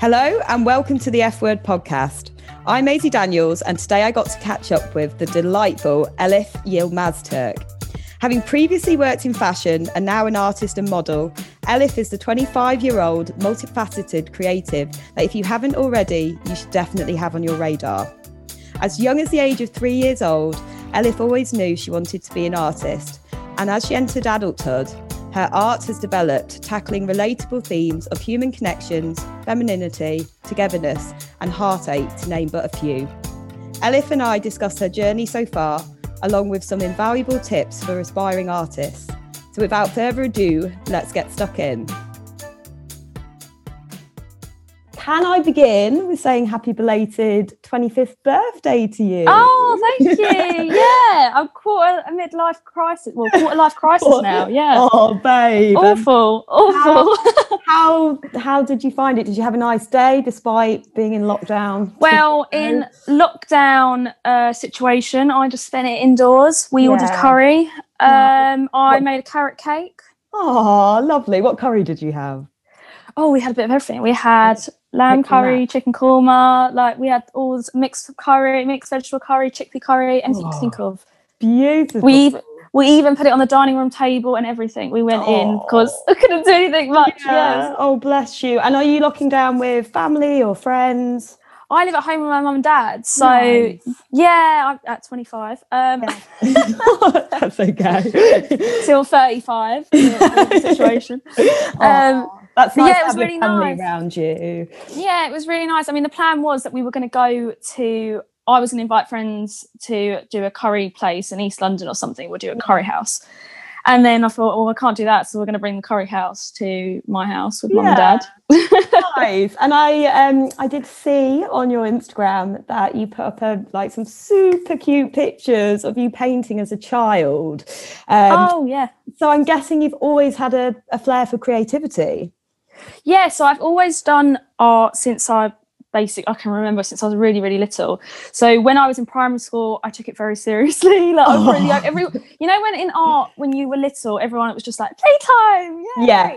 Hello and welcome to the F Word podcast. I'm Maisie Daniels, and today I got to catch up with the delightful Elif Yilmaz Having previously worked in fashion and now an artist and model, Elif is the 25 year old, multifaceted creative that, if you haven't already, you should definitely have on your radar. As young as the age of three years old, Elif always knew she wanted to be an artist, and as she entered adulthood, her art has developed, tackling relatable themes of human connections, femininity, togetherness, and heartache, to name but a few. Elif and I discussed her journey so far along with some invaluable tips for aspiring artists. So without further ado, let's get stuck in. Can I begin with saying happy belated 25th birthday to you? Oh, thank you. yeah, I'm quarter a midlife crisis. Well, quarter life crisis now. Yeah. Oh, babe. Awful. Awful. How, how, how did you find it? Did you have a nice day despite being in lockdown? Well, in lockdown uh, situation, I just spent it indoors. We yeah. ordered curry. Um, I what? made a carrot cake. Oh, lovely. What curry did you have? Oh, we had a bit of everything. We had lamb curry, that. chicken korma, like we had all this mixed curry, mixed vegetable curry, chickpea curry, anything oh, you think of. Beautiful. We even, we even put it on the dining room table and everything. We went oh. in because I couldn't do anything much. Yeah. Yes. Oh, bless you. And are you locking down with family or friends? I live at home with my mum and dad. So nice. yeah, I'm at 25. Um, yeah. That's okay. Till 35 situation. Um, that's nice yeah, it was really nice. around you. Yeah, it was really nice. I mean, the plan was that we were going to go to. I was going to invite friends to do a curry place in East London or something. We'll do a curry house. And then I thought, well, I can't do that, so we're going to bring the curry house to my house with yeah. mum and dad. nice. And I, um, I did see on your Instagram that you put up a, like some super cute pictures of you painting as a child. Um, oh yeah. So I'm guessing you've always had a, a flair for creativity. Yeah, so I've always done art since I basic I can remember since I was really really little. So when I was in primary school, I took it very seriously. Like oh. really like every you know when in art when you were little, everyone it was just like playtime. Yeah. yeah.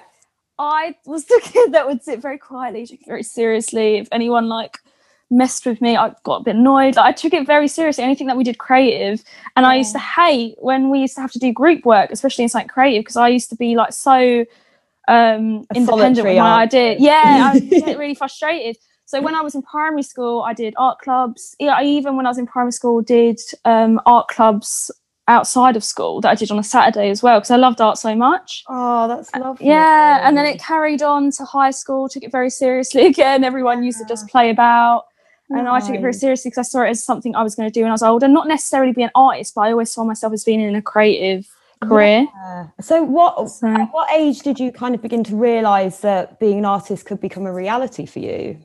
I was the kid that would sit very quietly, took it very seriously. If anyone like messed with me, I got a bit annoyed. Like, I took it very seriously. Anything that we did creative, and yeah. I used to hate when we used to have to do group work, especially in something creative, because I used to be like so um independent with my idea. Yeah, I get really frustrated. So when I was in primary school, I did art clubs. Yeah, I even when I was in primary school did um, art clubs outside of school that I did on a Saturday as well because I loved art so much. Oh, that's uh, lovely. Yeah, and then it carried on to high school. Took it very seriously again. Everyone used to just play about. And nice. I took it very seriously because I saw it as something I was going to do when I was older. Not necessarily be an artist, but I always saw myself as being in a creative career. Yeah. So what so, at what age did you kind of begin to realise that being an artist could become a reality for you?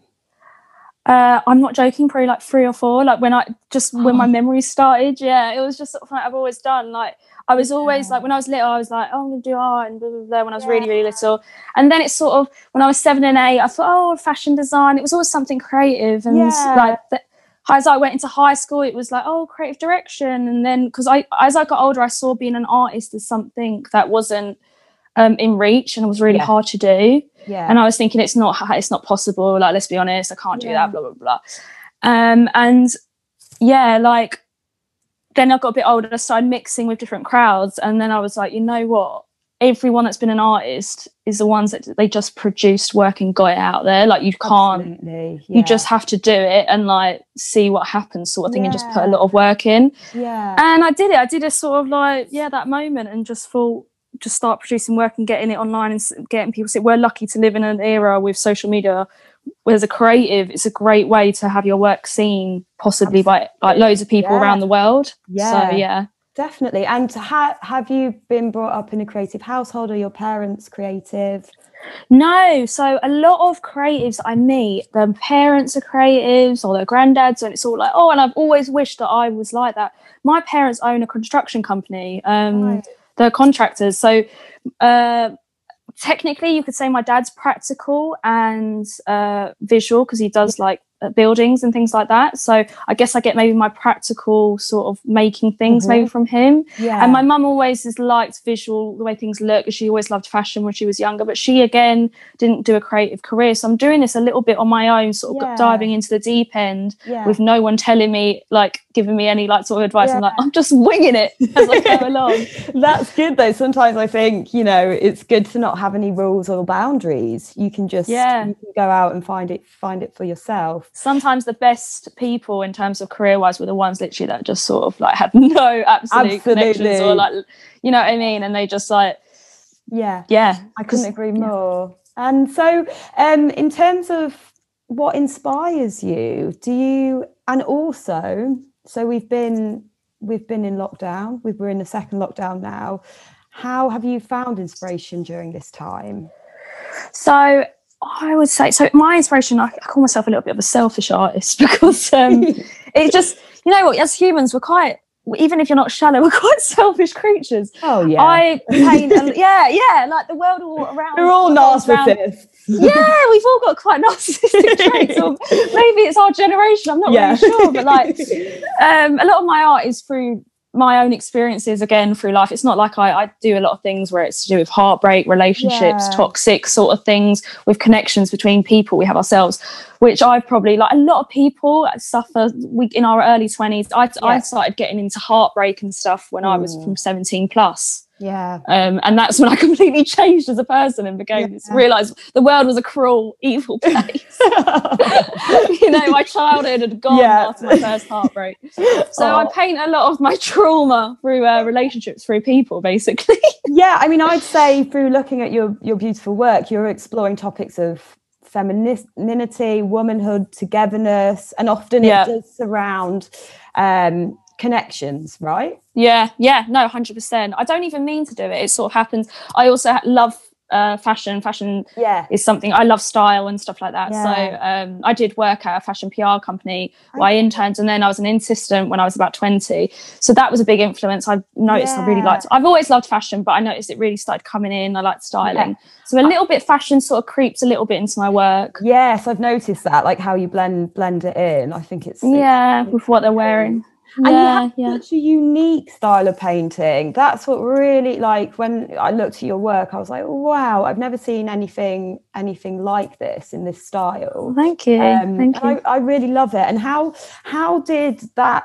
Uh, I'm not joking, probably like three or four. Like when I just when my memories started, yeah, it was just sort of like I've always done. Like I was always like when I was little, I was like, oh, I'm gonna do art and blah blah blah. When I was yeah. really really little, and then it's sort of when I was seven and eight, I thought, oh, fashion design. It was always something creative, and yeah. like the, as I went into high school, it was like, oh, creative direction. And then because I, as I got older, I saw being an artist as something that wasn't um, in reach and it was really yeah. hard to do. Yeah. And I was thinking, it's not, it's not possible. Like, let's be honest, I can't do yeah. that. Blah blah blah. Um, and yeah, like then I got a bit older. I started mixing with different crowds, and then I was like, you know what? Everyone that's been an artist is the ones that they just produced work and got it out there. Like you can't, yeah. you just have to do it and like see what happens, sort of thing, yeah. and just put a lot of work in. Yeah. And I did it. I did a sort of like yeah that moment and just thought just start producing work and getting it online and getting people. So we're lucky to live in an era with social media. Where as a creative, it's a great way to have your work seen, possibly Absolutely. by like loads of people yeah. around the world. Yeah. So yeah. Definitely. And ha- have you been brought up in a creative household? Are your parents creative? No. So a lot of creatives I meet, their parents are creatives or their granddads, and it's all like, oh, and I've always wished that I was like that. My parents own a construction company. Um, right. They're contractors. So uh, technically, you could say my dad's practical and uh, visual because he does like buildings and things like that. So I guess I get maybe my practical sort of making things Mhm. maybe from him. Yeah. And my mum always has liked visual, the way things look. Because she always loved fashion when she was younger, but she again didn't do a creative career. So I'm doing this a little bit on my own, sort of Yeah. diving into the deep end yeah. with no one telling me, like giving me any like sort of advice. I'm like, I'm just winging it as I go along. That's good though. Sometimes I think, you know, it's good to not have any rules or boundaries. You can just Yeah. you can go out and find it find it for yourself. Sometimes the best people in terms of career wise were the ones literally that just sort of like had no absolute connections or like, you know what I mean? And they just like, Yeah. yeah. I couldn't agree yeah. more. And so, um, in terms of what inspires you, do you, and also, so we've been we've been in lockdown. We were in the second lockdown now. How have you found inspiration during this time? So I would say so. My inspiration, I, call myself a little bit of a selfish artist because um, it just, you know what, as humans, we're quite. Even if you're not shallow, we're quite selfish creatures. Oh yeah, I paint, a, yeah, yeah, like the world all around. we're all narcissists. yeah, we've all got quite narcissistic traits. Or maybe it's our generation. I'm not Yeah. really sure, but like, um, a lot of my art is through my own experiences again through life. It's not like I, I do a lot of things where it's to do with heartbreak, relationships, Yeah. toxic sort of things with connections between people we have ourselves, which I probably like a lot of people suffer. We in our early twenties, I, I started getting into heartbreak and stuff when I was Mm. from 17 plus. Yeah, Um, and that's when I completely changed as a person and became Yeah. realized the world was a cruel, evil place. you know, my childhood had gone Yeah. after my first heartbreak. So I Oh. paint a lot of my trauma through uh, relationships, through people, basically. yeah i mean i'd say through looking at your your beautiful work you're exploring topics of femininity womanhood togetherness and often Yeah. it does surround um connections right yeah, yeah, no, hundred percent. I don't even mean to do it; it sort of happens. I also love uh, fashion. Fashion yeah is something I love style and stuff like that. Yeah. So um, I did work at a fashion PR company where I interned, and then I was an assistant when I was about twenty. So that was a big influence. I noticed I really liked. I've always loved fashion, but I noticed it really started coming in. I liked styling, so a little bit fashion sort of creeps a little bit into my work. yes i've noticed that like how you blend blend it in i think it's, it's Yeah, with what they're wearing. And you Yeah, have yeah. such a unique style of painting that's what really like when i looked at your work i was like wow i've never seen anything anything like this in this style Thank you. um, Thank you. I, I really love it and how how did that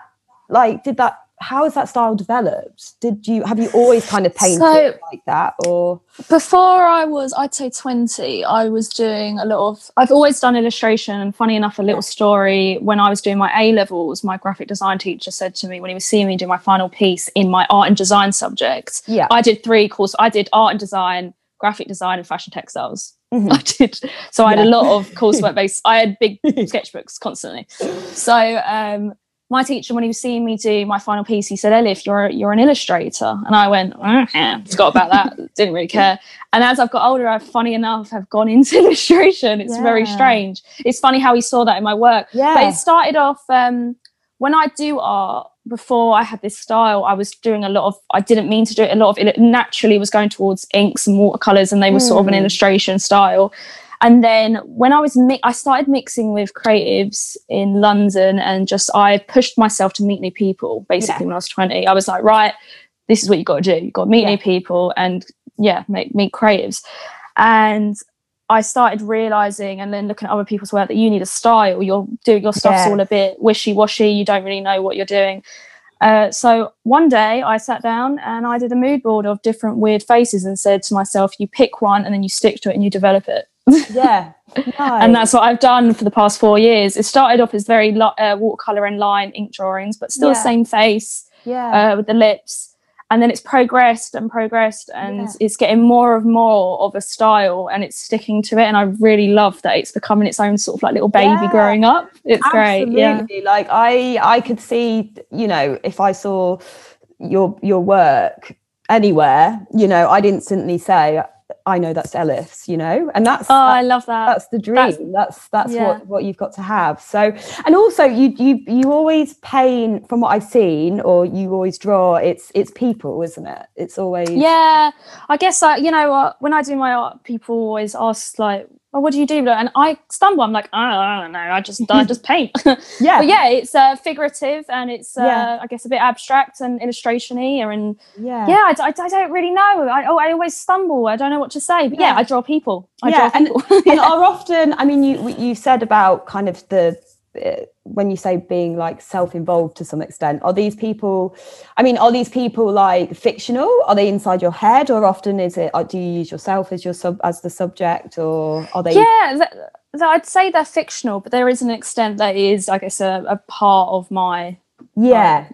like did that how has that style developed did you have you always kind of painted So- like that or Before I was, I'd say 20, I was doing a lot of, I've always done illustration. And funny enough, a little story when I was doing my A levels, my graphic design teacher said to me when he was seeing me do my final piece in my art and design subject, yeah I did three courses. I did art and design, graphic design, and fashion textiles. Mhm. I did. So I had Yeah. a lot of coursework based. I had big sketchbooks constantly. So um, my teacher, when he was seeing me do my final piece, he said, "Elif, you're you're an illustrator," and I went, "Mm, yeah, forgot about that. Didn't really care." And as I've got older, I've funny enough have gone into illustration. It's very strange. It's funny how he saw that in my work. yeah But it started off um, when I do art. Before I had this style, I was doing a lot of. I didn't mean to do it. A lot of it naturally was going towards inks and watercolors, and they were sort of an Hmm. illustration style. And then when I was, mi- I started mixing with creatives in London, and just I pushed myself to meet new people. Basically, Yeah. when I was twenty, I was like, right, this is what you got to do. You got to meet Yeah. new people, and yeah, make meet creatives. And I started realizing and then looking at other people's work that you need a style. You're doing your stuff's Yeah. all a bit wishy washy. You don't really know what you're doing. Uh, so one day I sat down and I did a mood board of different weird faces and said to myself, you pick one and then you stick to it and you develop it. Yeah And that's what I've done for the past four years. It started off as very uh, watercolor and line ink drawings, but still the same face yeah uh, with the lips. And then it's progressed and progressed, and Yeah. it's getting more and more of a style, and it's sticking to it. And I really love that it's becoming its own sort of like little baby Yeah. growing up. It's great, yeah. Like I I could see, you know, if I saw your your work anywhere, you know, I'd instantly say, I know that's Elif's, you know, and that's Oh, that's, I love that. that's the dream. that's- That's that's, yeah. what what you've got to have. So, and also you you you always paint from what I've seen, or you always draw. It's it's people, isn't it? It's always Yeah, I guess I, you know when I do my art, people always ask like, well, what do you do? And I stumble. I'm like, oh, I don't know. I just, I just paint. Yeah. but yeah, it's uh, figurative and it's, uh, Yeah. I guess, a bit abstract and illustration-y. And Yeah. yeah, I, I- I don't really know. I, oh, I always stumble. I don't know what to say. But yeah, Yeah. I draw people. I Yeah, draw and- people. and are often i mean you you said about kind of the when you say being like self-involved to some extent are these people i mean are these people like fictional? Are they inside your head or often is it uh, do you use yourself as your sub as the subject or are they yeah, th- th- I'd say they're fictional, but there is an extent that is, I guess, a, a part of my yeah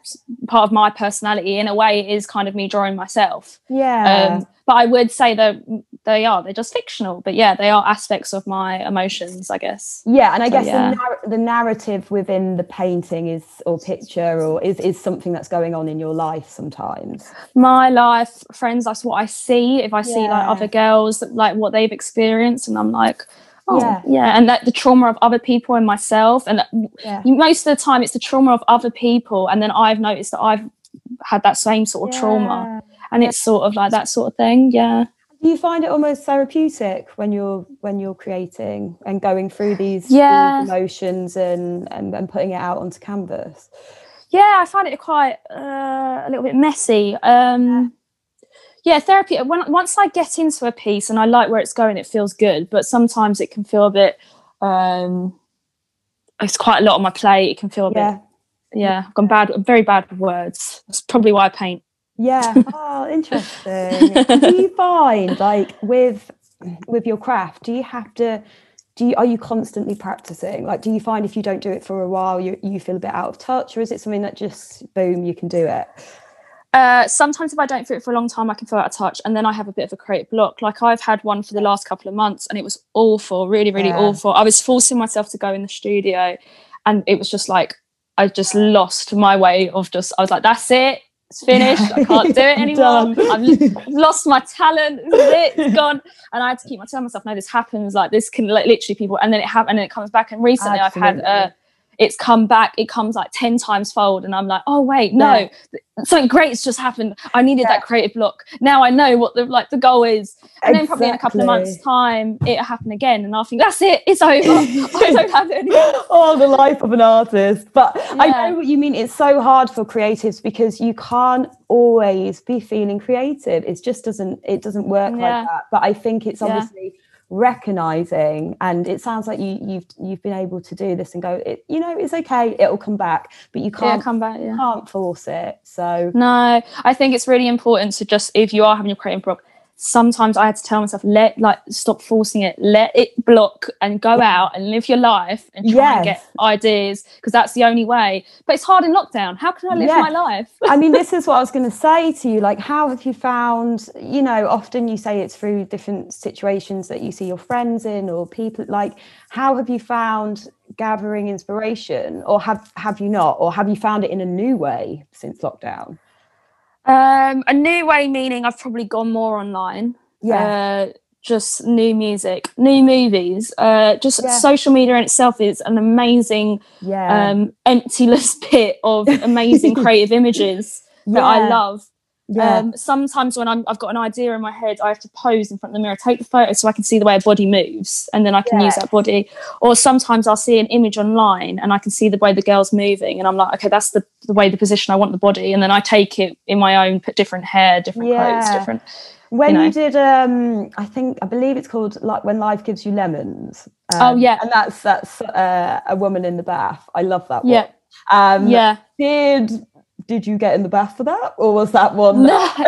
part of my personality. In a way, is kind of me drawing myself. yeah Um, but I would say that they are. They're just fictional. But yeah, they are aspects of my emotions, I guess. yeah and i so, guess yeah. the, nar- the narrative within the painting is or picture or is, is something that's going on in your life sometimes My life, friends, that's what I see. If I see like other girls, like what they've experienced, and I'm like, oh, Yeah. yeah, and that the trauma of other people and myself, and yeah most of the time it's the trauma of other people, and then I've noticed that I've had that same sort of trauma, and it's sort of like that sort of thing. Yeah. do you find it almost therapeutic when you're when you're creating and going through these, these Yeah. emotions and, and and putting it out onto canvas yeah i find it quite uh, a little bit messy um yeah therapy when once i get into a piece and i like where it's going it feels good but sometimes it can feel a bit um it's quite a lot on my plate. It can feel a yeah bit yeah. i've gone bad I'm very bad with words. That's probably why i paint. Yeah. Oh interesting. Do you find like with with your craft do you have to do you are you constantly practicing? Like do you find if you don't do it for a while you, you feel a bit out of touch or is it something that just boom you can do it uh sometimes if i don't feel it for a long time i can feel out of touch and then i have a bit of a creative block. Like i've had one for the last couple of months and it was awful really really Yeah. awful. I was forcing myself to go in the studio and it was just like i just lost my way of just i was like that's it. It's finished. I can't do it anymore. i've lost my talent. It. It's gone. And i had to keep my telling myself no this happens. Like this can like, literally people and then it happened and then it comes back and recently i've had uh Absolutely. It's come back it comes like 10 times fold and i'm like oh wait no Yeah. something great's just happened. I needed Yeah. that creative block. Now i know what the like the goal is. And then probably in a couple of months time it'll happen again and i'll think that's it it's over. I don't have it anymore oh the life of an artist. But i know what you mean. It's so hard for creatives because you can't always be feeling creative. It just doesn't it doesn't work Yeah. like that. But i think it's Yeah. obviously recognizing and it sounds like you you've you've been able to do this and go it you know it's okay it'll come back but you can't come back yeah. can't force it so No, I think it's really important to just if you are having a creative block, sometimes I had to tell myself, let like stop forcing it, let it block and go out and live your life and try and get ideas because that's the only way. But it's hard in lockdown. How can I live Yeah. my life? I mean, this is what I was going to say to you. Like, how have you found, you know, often you say it's through different situations that you see your friends in or people like, how have you found gathering inspiration or have, have you not, or have you found it in a new way since lockdown? Um, a new way meaning I've probably gone more online. Yeah. Uh, just new music, new movies. Uh, just Yeah. social media in itself is an amazing Yeah. um, emptyless pit of amazing creative images that I love. Yeah. Um, sometimes when I'm, I've got an idea in my head, I have to pose in front of the mirror, take the photo so I can see the way a body moves, and then I can use that body. Or sometimes I'll see an image online and I can see the way the girl's moving, and I'm like, okay, that's the, the way the position I want the body, and then I take it in my own, put different hair, different clothes, different. when you you, did, um, I think, I believe it's called like when life gives you lemons. Oh, Um, yeah. And that's, that's uh, a woman in the bath. I love that one. Yeah, Um, yeah. Did did you get in the bath for that, or was that one? No, no,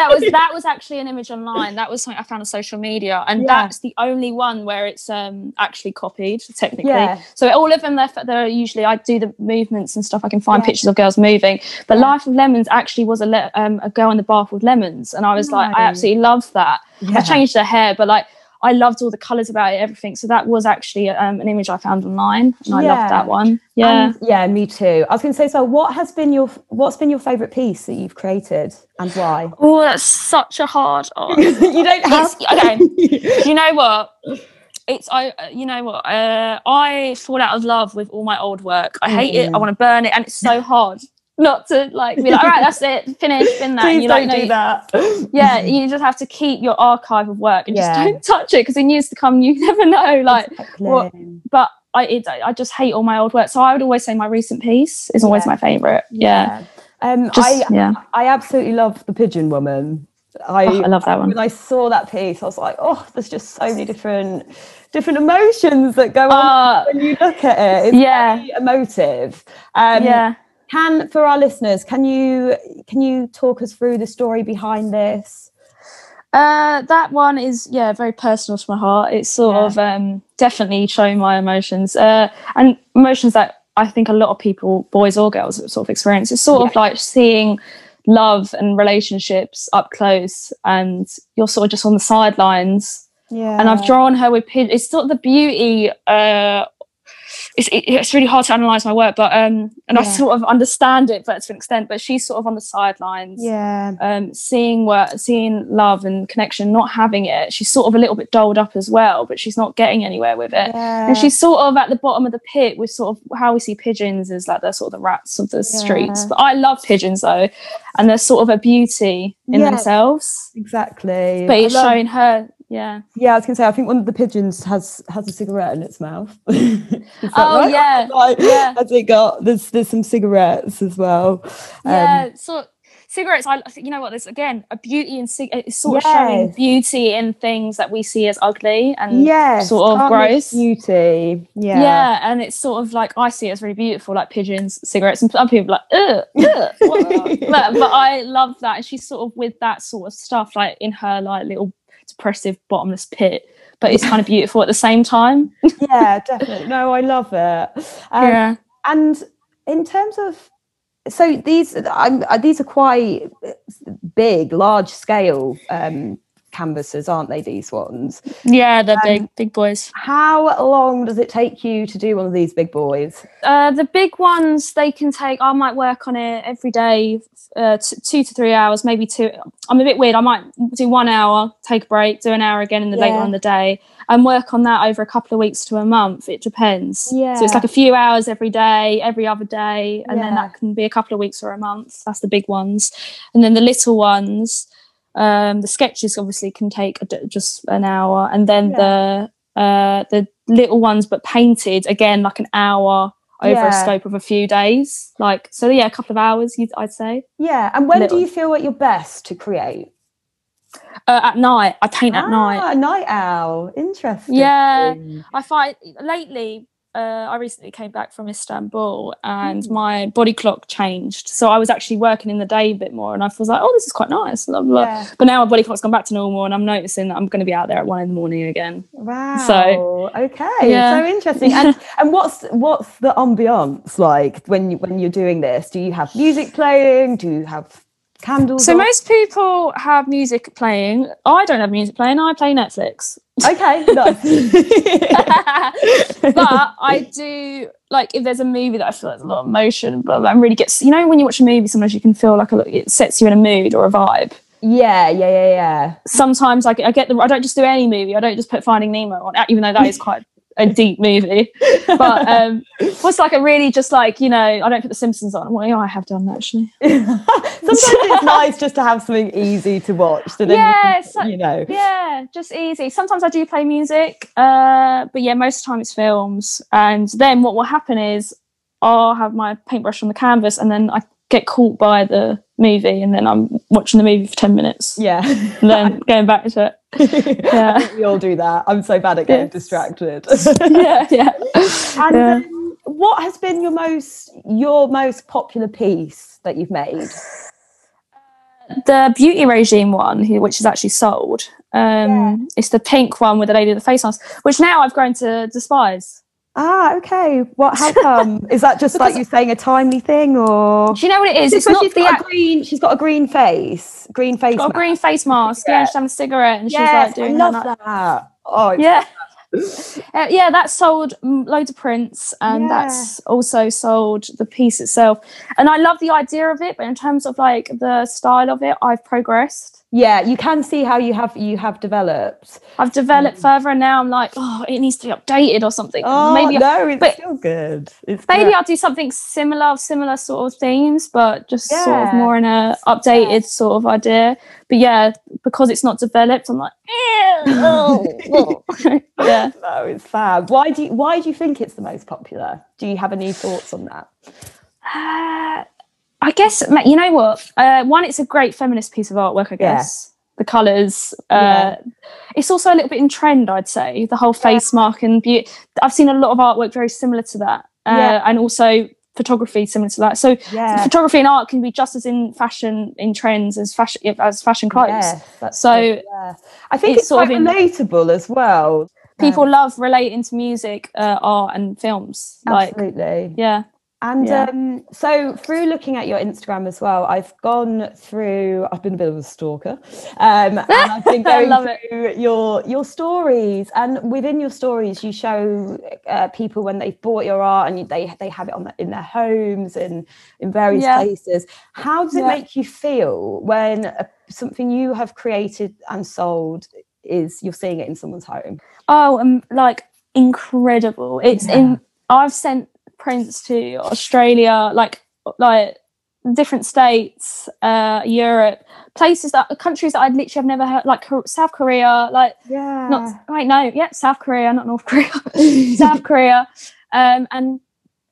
that was that was actually an image online. That was something I found on social media, and Yeah. that's the only one where it's um actually copied technically. Yeah. So all of them, they're, they're usually I do the movements and stuff. I can find Yeah. pictures of girls moving. But. Life of Lemons actually was a le- um, a girl in the bath with lemons, and I was like, I absolutely love that. I changed her hair, but like. I loved all the colours about it, everything. So that was actually um, an image I found online, and I Yeah. loved that one. Yeah. And- yeah, me too. I was going to say, so what has been your what's been your favorite piece that you've created and why? oh, that's such a hard. Oh, you don't have. Okay. You know what? It's I. uh, You know what? Uh, I fall out of love with all my old work. I hate it. I Mm. want to burn it, and it's so hard. Not to like be like, all right, that's it, finished, been that. You don't do that. Yeah, you just have to keep your archive of work and Yeah. just don't touch it because in years to come, you never know. Like, Exactly. what- but I it, I just hate all my old work. So I would always say my recent piece is always Yeah. my favorite. Yeah, Um, just I yeah, I absolutely love the Pigeon Woman. I Oh, I love that one. when I saw that piece, I was like, oh, there's just so many different different emotions that go on Uh, when you look at it. It's yeah. emotive. Um, yeah. Can for our listeners, can you can you talk us through the story behind this? Uh, that one is yeah very personal to my heart. It's sort Yeah. of um, definitely showing my emotions uh, and emotions that I think a lot of people, boys or girls, sort of experience. It's sort of like seeing love and relationships up close, and you're sort of just on the sidelines. Yeah. And I've drawn her with. It's sort of the beauty. Uh, it's it, it's really hard to analyze my work, but um, and I sort of understand it, but to an extent. But she's sort of on the sidelines Yeah. um, seeing work, seeing love and connection, not having it. She's sort of a little bit doled up as well, but she's not getting anywhere with it. Yeah. And she's sort of at the bottom of the pit with sort of how we see pigeons is like they're sort of the rats of the streets. But I love pigeons though, and they're sort of a beauty in Yeah. themselves. exactly. But it's love- showing her, yeah. Yeah, I was gonna say. I think one of the pigeons has has a cigarette in its mouth. Oh right? yeah, Like, yeah. Has it got? There's there's some cigarettes as well. Um, yeah, so cigarettes. I you know what. There's again a beauty in cig- It's sort of showing beauty in things that we see as ugly and yes, sort of gross. beauty. Yeah. Yeah. and it's sort of like I see it as really beautiful, like pigeons, cigarettes, and some people are like, ugh, ugh, but, but I love that, and she's sort of with that sort of stuff, like in her like little depressive bottomless pit, but it's kind of beautiful at the same time. yeah, definitely. No, I love it. Um, And in terms of, so these, I'm, uh, these are quite big, large scale um, canvases, aren't they? These ones. yeah, they're Um, big, big boys. How long does it take you to do one of these big boys? Uh, the big ones they can take. I might work on it every day, uh, t- two to three hours, maybe two. I'm a bit weird. I might do one hour, take a break, do an hour again in the later on the day, and work on that over a couple of weeks to a month. It depends. Yeah. So it's like a few hours every day, every other day, and then that can be a couple of weeks or a month. That's the big ones, and then the little ones. Um, the sketches obviously can take just an hour, and then the uh, the little ones but painted again like an hour over Yeah. a scope of a few days. Like so, yeah, a couple of hours. you'd- I'd say Yeah. And when Little. do you feel at your best to create? uh, at night. I paint at night. Ah, night owl. Interesting. Yeah. I find lately. Uh, I recently came back from Istanbul and Mm. my body clock changed. So I was actually working in the day a bit more, and I was like, "Oh, this is quite nice." Blah, blah. Yeah. But now my body clock's gone back to normal, and I'm noticing that I'm going to be out there at one in the morning again. Wow. So- okay, Yeah. so interesting. And and what's what's the ambiance like when you when you're doing this? Do you have music playing? Do you have candles? So on? most people have music playing. I don't have music playing. I play Netflix. okay, but I do like if there's a movie that I feel there's a lot of emotion, but I really gets you know when you watch a movie, sometimes you can feel like a, it sets you in a mood or a vibe. yeah, yeah, yeah, yeah. Sometimes I, get- I get the I don't just do any movie. I don't just put Finding Nemo on, even though that is quite a deep movie. But um, what's like a really just like you know I don't put The Simpsons on. Well, yeah, I have done actually. Sometimes it's nice just to have something easy to watch. So then Yeah, you, so- you know. Yeah, just easy. Sometimes I do play music, uh, but yeah, most of the time it's films. And then what will happen is I'll have my paintbrush on the canvas, and then I get caught by the movie, and then I'm watching the movie for ten minutes, Yeah. and then going back to it. Yeah. we all do that. I'm so bad at getting Yes. distracted. yeah, yeah. And Yeah. um, what has been your most your most popular piece that you've made? The beauty regime one, which is actually sold. Um, It's the pink one with the lady with the face mask, which now I've grown to despise. Ah, okay. What? How come? Is that just like you saying a timely thing, or Do you know what it is? It's Because not she's the got a green. She's got a green face. Green face. got a green face mask. Yeah, she's having a cigarette, and she's like doing I love like- that. Oh, it's Yeah. Uh, yeah, that sold loads of prints, and yeah. that's also sold the piece itself. And I love the idea of it, but in terms of like the style of it, I've progressed yeah you can see how you have you have developed i've developed mm. further and now i'm like oh it needs to be updated or something oh, maybe no it's but still good it's maybe i'll do something similar similar sort of themes but just yeah. sort of more in a updated yeah. sort of idea but yeah because it's not developed i'm like oh, yeah no it's fab why do you why do you think it's the most popular do you have any thoughts on that uh, I guess you know what. Uh, one, it's a great feminist piece of artwork. I guess yeah. the colours. Uh, yeah. It's also a little bit in trend. I'd say the whole face yeah. mark and beauty. I've seen a lot of artwork very similar to that, uh, and also photography similar to that. So photography and art can be just as in fashion in trends as fashion as fashion clothes. Yes, so yeah. I think it's, it's sort of relatable as well. People love relating to music, uh, art, and films. Absolutely. Like, yeah. And yeah. um, so, through looking at your Instagram as well, I've gone through. I've been a bit of a stalker, um, and I've been going through it. your your stories. And within your stories, you show uh, people when they've bought your art, and you, they they have it on the, in their homes and in various yeah. places. How does it yeah. make you feel when uh, something you have created and sold is you're seeing it in someone's home? Oh, um, like incredible! It's in. I've sent prints to Australia, like like different states, uh, Europe, places that countries that I'd literally have never heard, like South Korea, like yeah, not wait no, yeah, South Korea, not North Korea, South Korea, um, and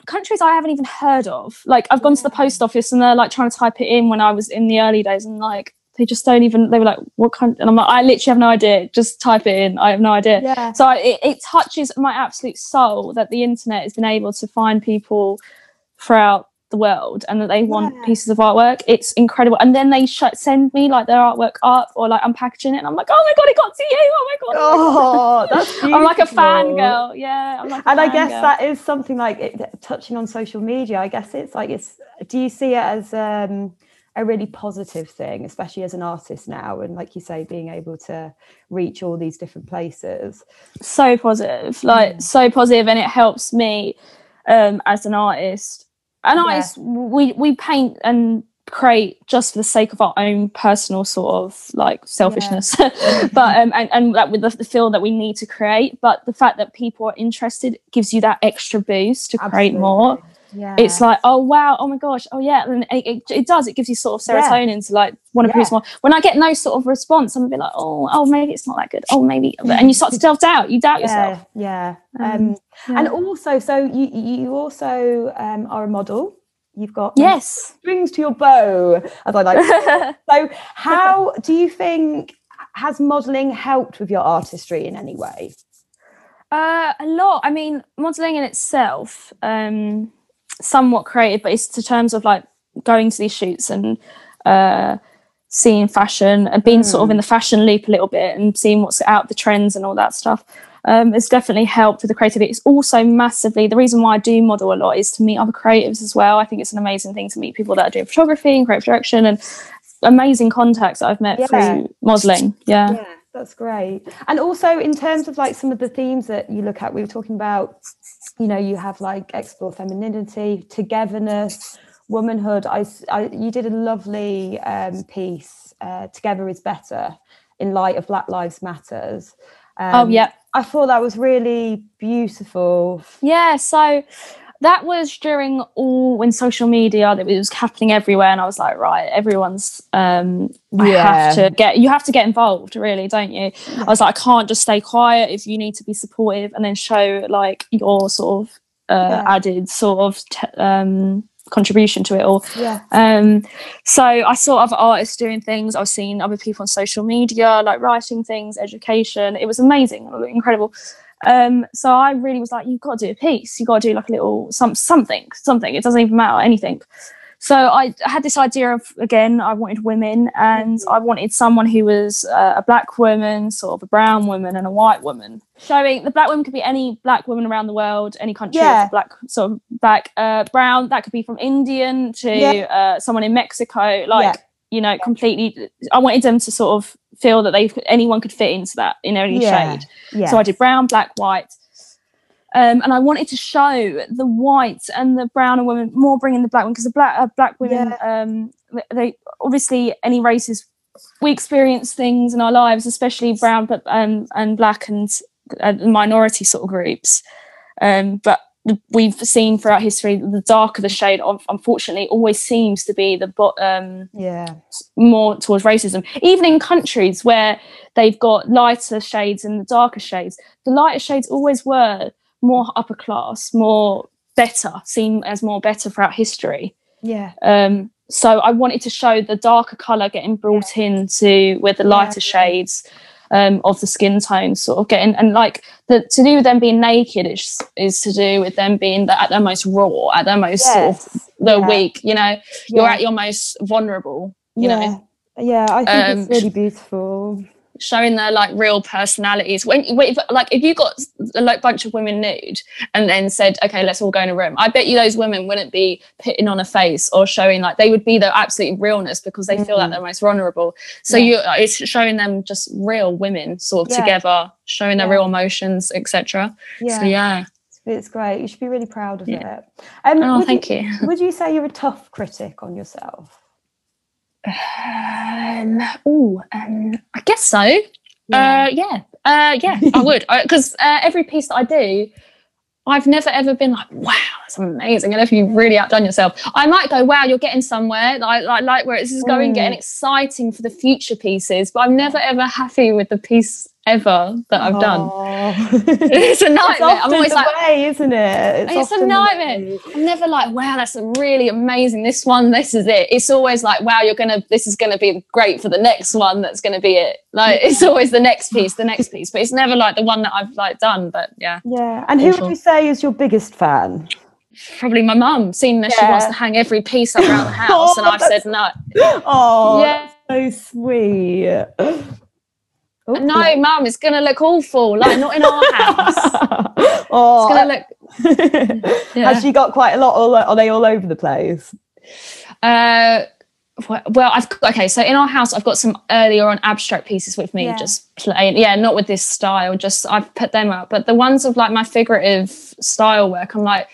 countries I haven't even heard of. Like I've gone to the post office and they're like trying to type it in when I was in the early days, and like they just don't even they were like what kind and i'm like i literally have no idea just type it in i have no idea yeah. so I, it, it, touches my absolute soul that the internet has been able to find people throughout the world and that they want yeah. pieces of artwork it's incredible and then they sh- send me like their artwork up or like i'm packaging it and i'm like oh my god it got to you oh my god oh that's beautiful. i'm like a fan girl yeah I'm like and i guess girl. that is something like it, touching on social media i guess it's like it's do you see it as um a really positive thing, especially as an artist now. And like you say, being able to reach all these different places. So positive, like mm. so positive, and it helps me um, as an artist. An yeah. artist, we we paint and create just for the sake of our own personal sort of like selfishness yeah. but um and, and that with the, the, feel that we need to create but the fact that people are interested gives you that extra boost to Absolutely. create more yeah. it's like oh wow oh my gosh oh yeah and it, it, it does it gives you sort of serotonin yeah. to like want to yeah. produce more. When i get no sort of response i'm a bit like oh oh maybe it's not that good. Oh maybe and you start to self-doubt you doubt yourself. Yeah um, um, and also so you you also um, are a model. You've got yes. strings to your bow as i like so how do you think has modeling helped with your artistry in any way? Uh, a lot. I mean, modeling in itself, um, somewhat creative, but it's to terms of like going to these shoots and uh, seeing fashion and being mm. sort of in hmm. the fashion loop a little bit and seeing what's out the trends and all that stuff. Um, it's definitely helped with the creativity. It's also massively the reason why I do model a lot is to meet other creatives as well. I think it's an amazing thing to meet people that are doing photography and creative direction and amazing contacts that I've met yeah. through modeling. Yeah. yeah. That's great. And also in terms of like some of the themes that you look at, we were talking about you know you have like explore femininity togetherness womanhood. I, I you did a lovely um, piece uh, together is better in light of black lives matters. Um, oh yeah. I thought that was really beautiful. Yeah so that was during all when social media that was happening everywhere and i was like right everyone's um i have to get you have to get involved really don't you yeah. i was like i can't just stay quiet if you need to be supportive and then show like your sort of uh, yeah. added sort of t- um contribution to it all. Yeah. Um, so I saw other artists doing things. I was seeing other people on social media, like writing things, education. It was amazing, incredible. Um, so I really was like, you've got to do a piece. You've got to do like a little some something, something. It doesn't even matter anything. So I had this idea of again, I wanted women, and I wanted someone who was uh, a black woman, sort of a brown woman, and a white woman. Showing the black woman could be any black woman around the world, any country, yeah. black sort of black, uh, brown. That could be from Indian to yeah. uh, someone in Mexico, like. Yeah you know completely i wanted them to sort of feel that they anyone could fit into that in any Yeah, shade. Yeah. So I did brown, black, white. Um, and I wanted to show the white and the brown and women more bringing the black one because the black uh, black women um, they obviously any races we experience things in our lives, especially brown but um, and black and uh, minority sort of groups. Um, but we've seen throughout history the darker the shade, of, unfortunately, always seems to be the bo- um, yeah. more towards racism. Even in countries where they've got lighter shades and the darker shades, the lighter shades always were more upper class, more better, seen as more better throughout history. Yeah. Um, so I wanted to show the darker color getting brought into with the lighter shades um, of the skin tone, sort of getting and like the to do with them being naked is is to do with them being the, at their most raw, at their most sort of the Yeah. weak. You know, you're at your most vulnerable. You yeah. know, Yeah, I think Um, it's really beautiful. Showing their like real personalities. When, when if, like if you got a like bunch of women nude and then said, okay, let's all go in a room, I bet you those women wouldn't be putting on a face or showing like they would be their absolute realness because they feel Mhm. that they're most vulnerable. So Yeah. you, it's showing them just real women sort of Yeah. together, showing their Yeah. real emotions, etc. Yeah. So yeah. It's great. You should be really proud of it. Um, Oh, thank you. Would you say you're a tough critic on yourself? Um, oh, um, I guess so. Yeah. Uh, yeah, uh, yeah, I would because uh, every piece that I do, I've never ever been like, wow, that's amazing. And if you've really outdone yourself, I might go, wow, you're getting somewhere. Like, like, like where this is going, Mm. getting exciting for the future pieces. But I'm never ever happy with the piece ever that I've done. It's a It's nightmare. I'm always like, way, isn't it? it's, often a nightmare. I'm never like, wow, that's really amazing. This one, this is it. It's always like, wow, you're gonna, this is gonna be great for the next one. That's gonna be it. Like it's always the next piece, the next piece, but it's never like the one that I've like done. But yeah, Yeah. And who Awful. would you say is your biggest fan? probably my mum, seeing that she wants to hang every piece up around the house, and Oh, I've said no. Oh, Yeah. that's so sweet. Oh, No, mum, it's gonna look awful. Like not in our house. It's oh, gonna look. Yeah. has she got quite a lot? All, are they all over the place? Uh, well, I've okay. So in our house, I've got some earlier on abstract pieces with me, Yeah. just plain. Yeah, not with this style. Just I've put them up, but the ones of like my figurative style work, I'm like,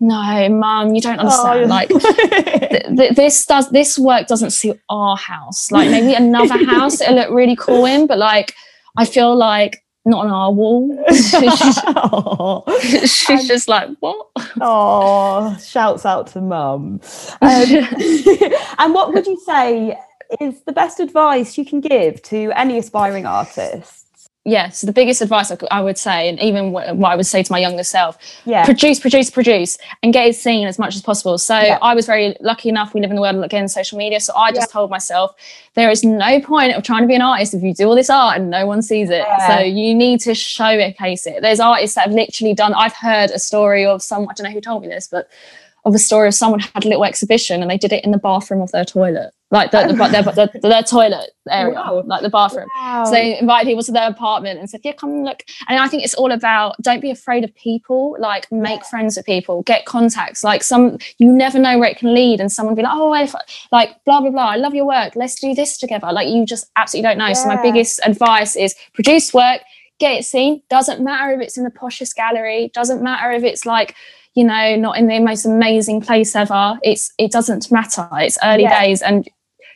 no, mum, you don't understand. Oh, Like th- th- this does this work doesn't suit our house. Like maybe another house, it'll look really cool in, but like I feel like not on our wall. oh, She's just like, what? oh, shouts out to mum. Um, and what would you say is the best advice you can give to any aspiring artist? Yes, the biggest advice I, could- I would say, and even what, what I would say to my younger self, Yeah. produce, produce, produce, and get it seen as much as possible. So Yeah. I was very lucky enough. We live in the world again social media, so I just told myself there is no point of trying to be an artist if you do all this art and no one sees it. Yeah. So you need to showcase it. There's artists that have literally done. I've heard a story of some. I don't know who told me this, but of a story of someone had a little exhibition and they did it in the bathroom of their toilet, like the, the, their, their, their toilet area, Wow. like the bathroom. Wow. So they invited people to their apartment and said, "Yeah, come look." And I think it's all about don't be afraid of people. Like make friends with people, get contacts. Like some, you never know where it can lead, and someone be like, "Oh, if, like blah blah blah. I love your work. Let's do this together." Like you just absolutely don't know. So my biggest advice is produce work, get it seen. Doesn't matter if it's in the poshest gallery. Doesn't matter if it's like you know not in the most amazing place ever. It's it doesn't matter. It's early Yeah. days and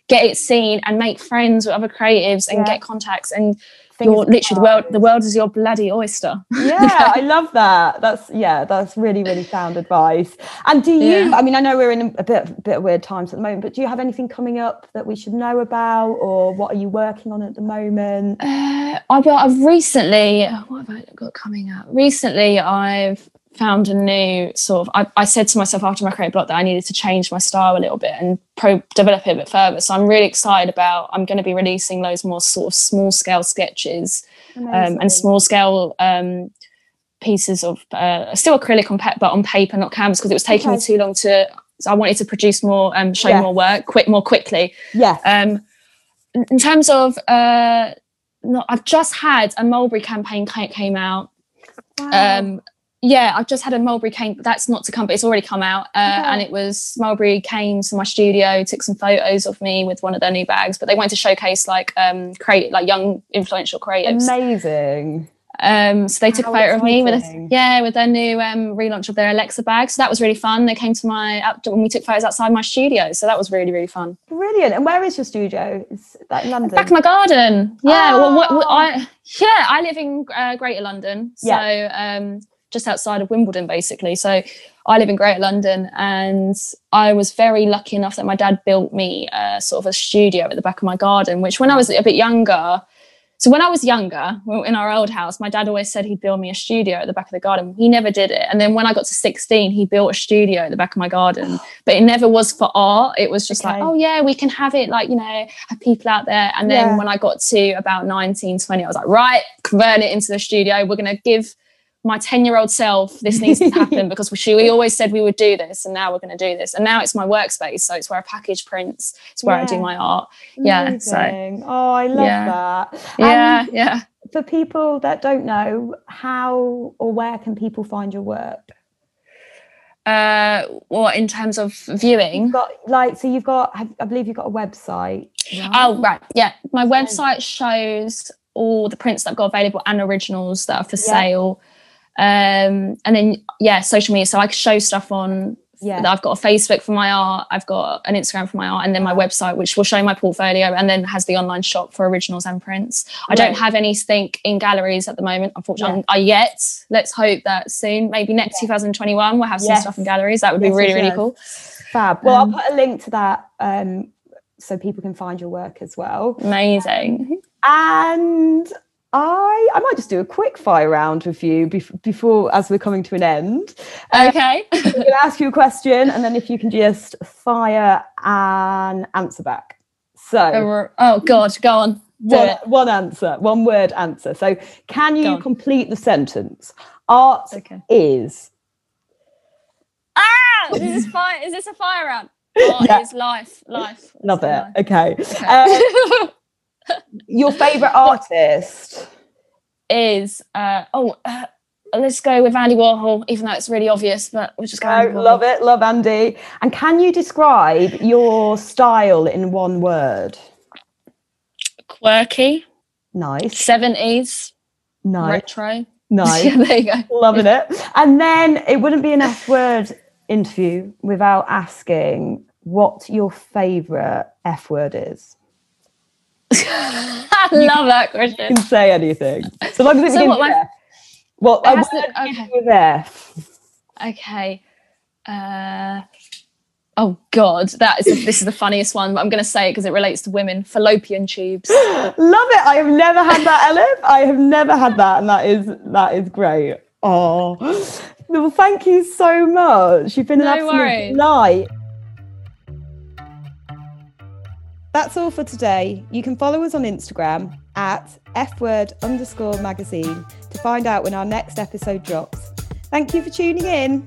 get it seen and make friends with other creatives and Yeah. get contacts and you're literally the world the world is your bloody oyster. Yeah i love that. That's yeah that's really really sound advice. And do you Yeah. i mean i know we're in a bit, bit of weird times at the moment but do you have anything coming up that we should know about or what are you working on at the moment? Uh, I, well, I've recently what have I got coming up? Recently I've found a new sort of I, I said to myself after my creative block that I needed to change my style a little bit and pro develop it a bit further so I'm really excited about I'm going to be releasing loads more sort of small scale sketches um, and small scale um, pieces of uh, still acrylic on pa- but on paper, not canvas, because it was taking me too long to. So I wanted to produce more, um, show more work, quick, more quickly. yeah Um, in- terms of, uh, no, I've just had a Mulberry campaign came out. Wow. Um, yeah, I've just had a Mulberry but that's not to come, but it's already come out. Uh. And it was Mulberry came to my studio, took some photos of me with one of their new bags, but they wanted to showcase like um create like young influential creatives. Amazing. Um, so they took How a photo of me with a, yeah with their new um, relaunch of their Alexa bag. So that was really fun. They came to my out when we took photos outside my studio. So that was really really fun. Brilliant. And where is your studio? Is that in London? Back in my garden. Yeah. Well, what, what, Oh. I yeah I live in uh, Greater London. So Yeah. um, just outside of Wimbledon basically. So I live in Greater London, and I was very lucky enough that my dad built me uh, sort of a studio at the back of my garden. Which when I was a bit younger. So when I was younger, in our old house, my dad always said he'd build me a studio at the back of the garden. He never did it. And then when I got to 16, he built a studio at the back of my garden. But it never was for art. It was just like, oh yeah, we can have it like, you know, have people out there. And then Yeah. when I got to about 19, 20, I was like, right, convert it into the studio. We're going to give my 10 year old self this needs to happen because we, we always said we would do this and now we're going to do this and now it's my workspace so it's where i package prints it's where i do my art yeah so Oh, I love Yeah. that. yeah And yeah for people that don't know, how or where can people find your work? uh what in terms of viewing You've got like so you've got I believe you've got a website. oh right yeah my website shows all the prints that i've got available and originals that are for Yeah. sale um and then yeah social media so i show stuff on Yeah. I've got a Facebook for my art, I've got an Instagram for my art, and then my website, which will show my portfolio, and then has the online shop for originals and prints. I don't have anything in galleries at the moment, unfortunately. I yet. Let's hope that soon, maybe next 2021, we'll have some Yes. stuff in galleries. That would be really, really cool. Fab. Well, Um, I'll put a link to that um, so people can find your work as well. Amazing. And I I might just do a quick fire round with you bef- before as we're coming to an end. Uh, Okay. I'm going to ask you a question, and then if you can just fire an answer back. So oh, God, go on. One, one answer, one word answer. So can you complete the sentence? Art Okay. is. Ah! Is this, fire, is this a fire round? Art Yeah. is life. Life. Love it. Life. Okay. Okay. Uh, your favorite artist? is uh, oh uh, let's go with Andy Warhol, even though it's really obvious, but we'll just go. I love it. Love Andy. And can you describe your style in one word? Quirky, Nice. seventies, Nice. retro. Nice. yeah, there you go. Loving it. And then it wouldn't be an F word interview without asking what your favourite F word is. I love that You question. can say anything. So long as it So begins what with F. Well, It a to- okay. with F. Okay. Uh, oh God, that is this is the funniest one, but I'm going to say it because it relates to women. Fallopian tubes. Love it. I have never had that, Elif. I have never had that, and that is that is great. Oh, well, thank you so much. You've been an No absolute worries. delight. That's all for today. You can follow us on Instagram at fword underscore magazine to find out when our next episode drops. Thank you for tuning in.